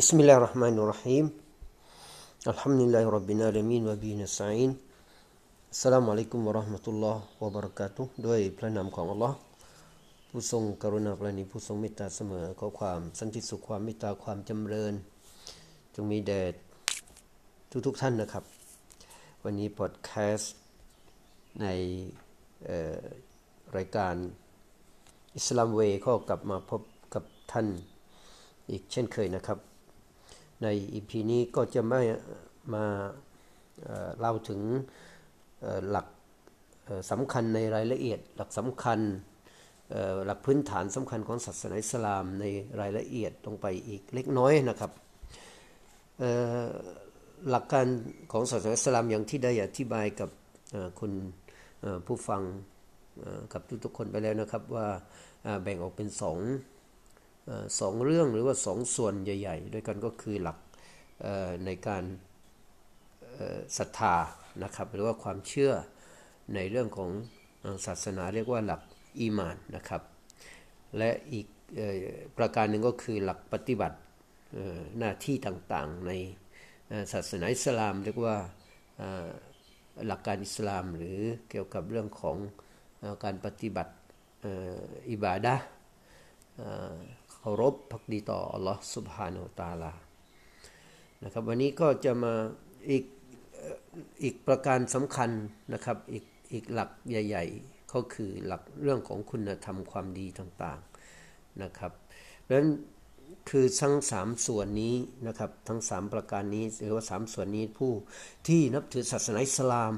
بسم الله الرحمن الرحيم الحمد لله رب العالمين وبه نستعين السلام عليكم ورحمة الله وبركاته ด้วยพระนามของ Allah ผู้ทรงกรุณาปราณีผู้ทรงเมตตาเสมอขอความสันติสุขความเมตตาความจำเริญจงมีแด่ทุกๆท่านนะครับ วันนี้พอดแคสต์ในรายการอิสลามเวก็กลับมาพบกับท่านอีกเช่นเคยนะครับ ในอีพีนี้ก็จะไม่มาเล่าถึงหลักสำคัญในรายละเอียด หลักสำคัญหลักพื้นฐานสำคัญของศาสนาอิสลามในรายละเอียดลงไปอีกเล็กน้อยนะครับหลักการของศาสนาอิสลามอย่างที่ได้อธิบายกับคุณผู้ฟังกับทุกๆคนไปแล้วนะครับว่าแบ่งออกเป็นสอง สองเรื่องหรือว่าสองส่วนใหญ่ ๆ ด้วยกันก็คือหลักในการศรัทธานะครับหรือว่าความเชื่อในเรื่องของศาสนาเรียกว่าหลักอีมานนะครับและอีกประการหนึ่งก็คือหลักปฏิบัติหน้าที่ต่างๆในศาสนาอิสลาม เรียกว่าหลักการอิสลาม หรือเกี่ยวกับเรื่องของการปฏิบัติอิบาดะ เคารพพักดีต่ออัลลอฮ์สุบฮานาอัลตาลานะครับวันนี้ก็จะมาอีกอีกประการสำคัญนะครับอีกอีกหลักใหญ่ ๆ ก็คือหลักเรื่องของคุณธรรมความดีต่างๆนะครับดังนั้นคือทั้งสามส่วนนี้นะครับทั้งสามประการนี้หรือว่าสามส่วนนี้ผู้ที่นับถือศาสนาอิสลาม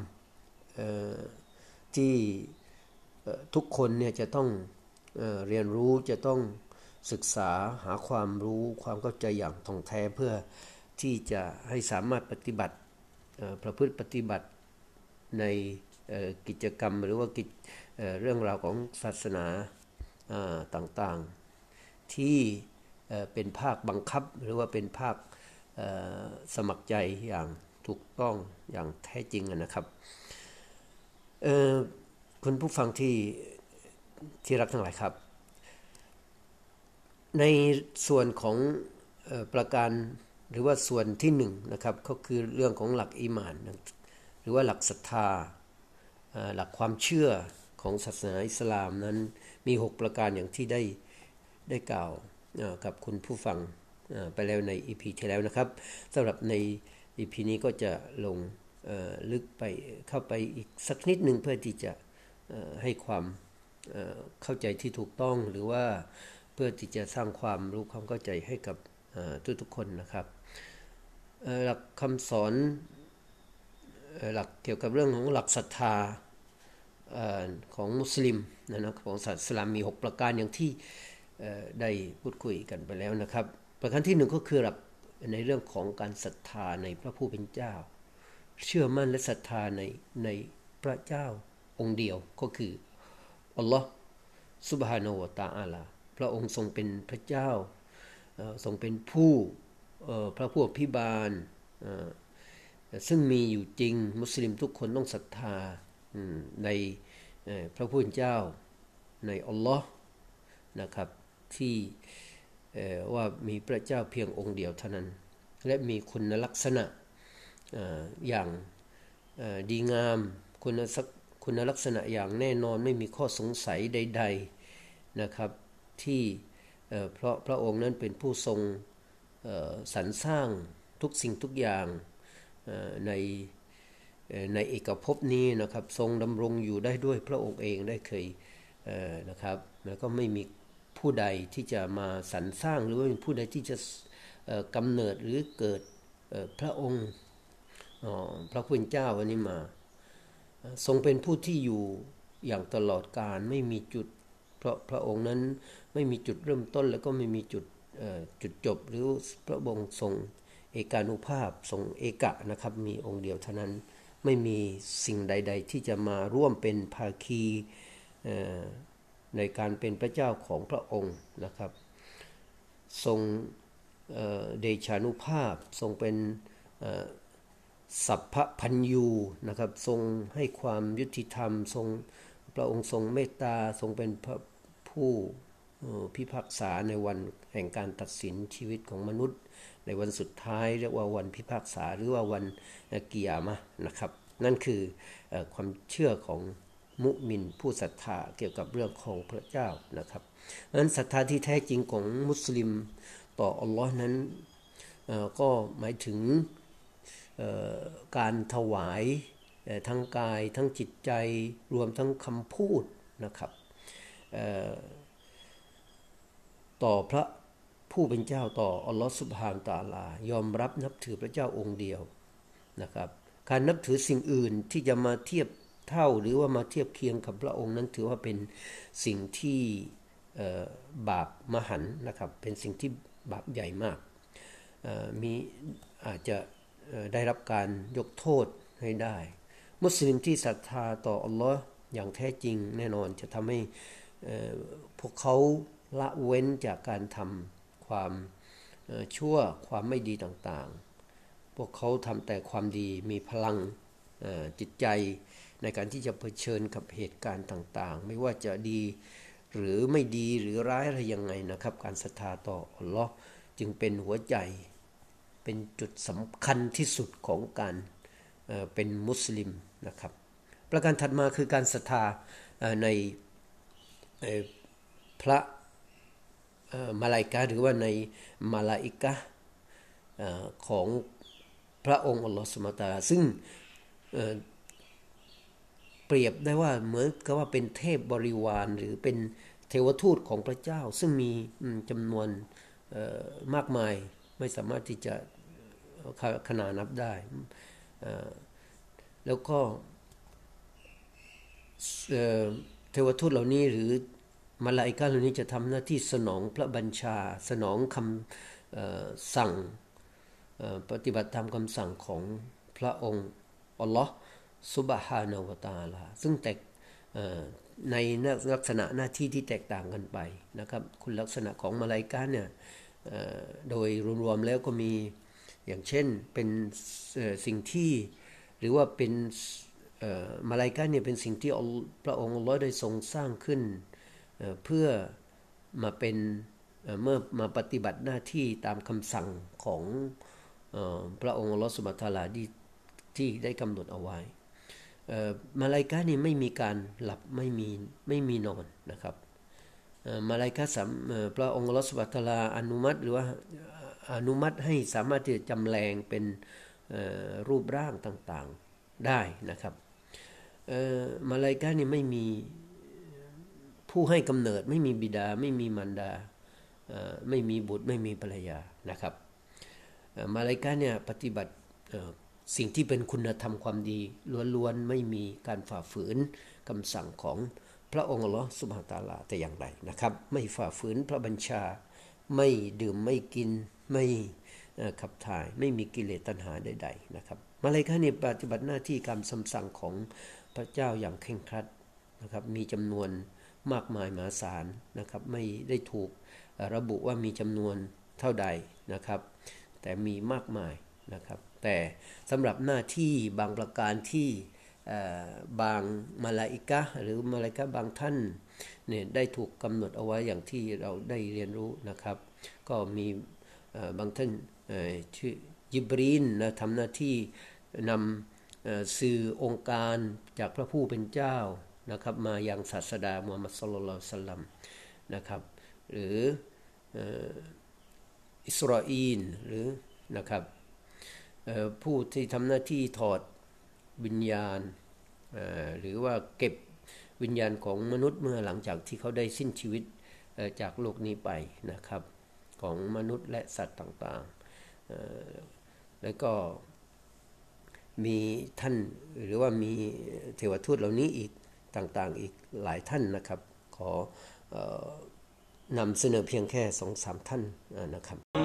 ที่ทุกคนเนี่ยจะต้องเเรียนรู้จะต้อง ศึกษาหาความรู้ความเข้าใจอย่างท่องแท้เพื่อที่จะให้สามารถปฏิบัติประพฤติปฏิบัติในกิจกรรมหรือว่ากิจเรื่องราวของศาสนาต่างๆ ที่เป็นภาคบังคับหรือว่าเป็นภาคสมัครใจอย่างถูกต้องอย่างแท้จริงนะครับคุณผู้ฟังที่ที่รักทั้งหลายครับ ในส่วนของประการหรือว่าส่วนที่หนึ่งนะครับก็คือเรื่องของหลักอิมาน หรือว่าหลักศรัทธาหลักความเชื่อของศาสนาอิสลามนั้นมี 6 ประการอย่างที่ได้ได้กล่าวกับคุณผู้ฟังไปแล้วใน EP ที่แล้วนะครับสำหรับใน EP นี้ก็จะลงลึกไปเข้าไปอีกสักนิดหนึ่งเพื่อที่จะให้ความเข้าใจที่ถูกต้องหรือว่า พื่อที่จะสร้างความรู้ความเข้าใจให้กับทุกทุกคนนะครับหลักคำสอนหลักเกี่ยวกับเรื่องของหลักศรัทธาของมุสลิมนะครับของศาสนามี 6 ประการอย่างที่ได้พูดคุยกันไปแล้วนะครับ ประการที่หนึ่งก็คือหลักในเรื่องของการศรัทธาในพระผู้เป็นเจ้า เชื่อมั่นและศรัทธาในในพระเจ้าองค์เดียวก็คืออัลลอฮ์สุบฮานาวะตาอาลา ระองค์ทรงเป็นพระเจ้าทรงเป็นผู้พระผู้อภิบาลซึ่งมีอยู่จริงมุสลิมทุกคนต้องศรัทธาในพระผู้เป็นเจ้าในอัลลอฮ์นะครับที่ว่ามีพระเจ้าเพียงองค์เดียวเท่านั้น และมีคุณลักษณะอย่างดีงามคุณลักษณะอย่างแน่นอนไม่มีข้อสงสัยใด ๆนะครับ ที่เพราะพระองค์นั้นเป็นผู้ทรงสรรสร้างทุกสิ่งทุกอย่างในในเอกภพนี้นะครับทรงดำรงอยู่ได้ด้วยพระองค์เองได้เคยนะครับแล้วก็ไม่มีผู้ใดที่จะมาสรรสร้างหรือว่าผู้ใดที่จะกำเนิดหรือเกิดพระองค์พระผู้เป็นเจ้าวันนี้มา ทรงเป็นผู้ที่อยู่อย่างตลอดกาลไม่มีจุด เพราะพระองค์นั้นไม่มีจุดเริ่มต้นแล้วก็ไม่มีจุดจุดจบหรือพระองค์ทรงเอกานุภาพทรงเอกะนะครับมีองค์เดียวเท่านั้นไม่มีสิ่งใด ๆ ที่จะมาร่วมเป็นภาคีในการเป็นพระเจ้าของพระองค์นะครับ ทรงเดชานุภาพทรงเป็นสัพพพัญยูนะครับทรงให้ความยุติธรรม ทรงพระองค์ทรงเมตตาทรงเป็นพระ ผู้พิพากษาในวันแห่งการตัดสินชีวิตของมนุษย์ ในวันสุดท้ายเรียกว่าวันพิพากษาหรือว่าวันกิยามะนะครับ นั่นคือความเชื่อของมุมินผู้ศรัทธาเกี่ยวกับเรื่องของพระเจ้านะครับนั้นศรัทธาที่แท้จริงของมุสลิมต่ออัลลอฮ์นั้นก็หมายถึงการถวายทั้งกายทั้งจิตใจรวมทั้งคำพูดนะครับ ต่อพระผู้เป็นเจ้าต่ออัลลอฮฺสุบฮานตาลา ยอมรับนับถือพระเจ้าองค์เดียวนะครับ การนับถือสิ่งอื่นที่จะมาเทียบเท่าหรือว่ามาเทียบเคียงกับพระองค์นั้นถือว่าเป็นสิ่งที่บาปมหันนะครับ เป็นสิ่งที่บาปใหญ่มากมีอาจจะได้รับการยกโทษให้ได้ มุสลิมที่ศรัทธาต่ออัลลอฮ์อย่างแท้จริงแน่นอนจะทำให้ พวกเขาละเว้นจากการทำความชั่วความไม่ดีต่างๆ พวกเขาทำแต่ความดีมีพลังจิตใจในการที่จะเผชิญกับเหตุการณ์ต่างๆ ไม่ว่าจะดีหรือไม่ดีหรือร้ายอะไรยังไงนะครับ การศรัทธาต่ออัลลอฮ์จึงเป็นหัวใจ เป็นจุดสำคัญที่สุดของการเป็นมุสลิมนะครับ ประการถัดมาคือการศรัทธาใน พระมาลายกาหรือว่าในมาลาอิกะของพระองค์อัลลอฮฺสุมาตาซึ่งเปรียบได้ว่าเหมือนกับว่าเป็นเทพบริวารหรือเป็นเทวทูตของพระเจ้า ซึ่งมีจำนวนมากมายไม่สามารถที่จะขนานับได้ แล้วก็ เทวทูตเหล่านี้หรือมาลาอิกาเหล่านี้จะทำหน้าที่สนองพระบัญชา สนองคำสั่งปฏิบัติตามคำสั่งของพระองค์อัลลอฮ์สุบฮานาวตาลาซึ่งแตกในลักษณะหน้าที่ที่แตกต่างกันไปนะครับ คุณลักษณะของมาลาอิกาเนี่ยโดยรวมๆแล้วก็มีอย่างเช่นเป็นสิ่งที่หรือว่าเป็น มาลายกาเนี่ยเป็นสิ่งที่พระองค์อัลอฮ์ได้ทรงสร้างขึ้นเพื่อมาเป็นเมื่อมาปฏิบัติหน้าที่ตามคำสั่งของพระองค์อัลอสุบะตาลาที่ที่ได้กำหนดเอาไว้มาลายกานี่ไม่มีการหลับไม่มีไม่มีนอนนะครับมาลายกาสัมพระองค์อัลอสุบะตาลาอนุมัติหรือว่าอนุมัติให้สามารถที่จะจำแรงเป็นรูปร่างต่างๆได้นะครับ มาลายกานี่ไม่มีผู้ให้กำเนิดไม่มีบิดาไม่มีมารดาไม่มีบุตรไม่มีภรรยานะครับมาลายกาเนี่ยปฏิบัติสิ่งที่เป็นคุณธรรมความดีล้วนๆไม่มีการฝ่าฝืนคำสั่งของพระองค์อัลอสุบฮาตาลาแต่อย่างใดนะครับ ไม่ฝ่าฝืนพระบัญชาไม่ดื่มไม่กินไม่ขับถ่าย ไม่มีกิเลสตัณหาใด ๆ นะครับ มาเลกาเนี่ยปฏิบัติหน้าที่การคำสั่งของ พระเจ้าอย่างเคร่งครัดนะครับมีจำนวนมากมายมหาศาลนะครับไม่ได้ถูกระบุว่ามีจำนวนเท่าใดนะครับ แต่มีมากมายนะครับ แต่สำหรับหน้าที่บางประการที่บางมาลาอิกะหรือมาลาอิกะบางท่านเนี่ยได้ถูกกำหนดเอาไว้อย่างที่เราได้เรียนรู้นะครับ ก็มีบางท่านชื่อยิบรีนนะทำหน้าที่นำสื่อองค์การ จากพระผู้เป็นเจ้านะครับมาอย่างศาสดามูฮัมมัดสุลลัลสลัมนะครับหรืออิสราเอลหรือนะครับผู้ที่ทำหน้าที่ถอดวิญญาณหรือว่าเก็บวิญญาณของมนุษย์เมื่อหลังจากที่เขาได้สิ้นชีวิตจากโลกนี้ไปนะครับ ของมนุษย์และสัตว์ต่างๆ แล้วก็ มีท่านหรือว่ามีเทวทูตเหล่านี้อีกต่างๆอีกหลายท่านนะครับ ขอนำเสนอเพียงแค่สองสามท่านนะครับ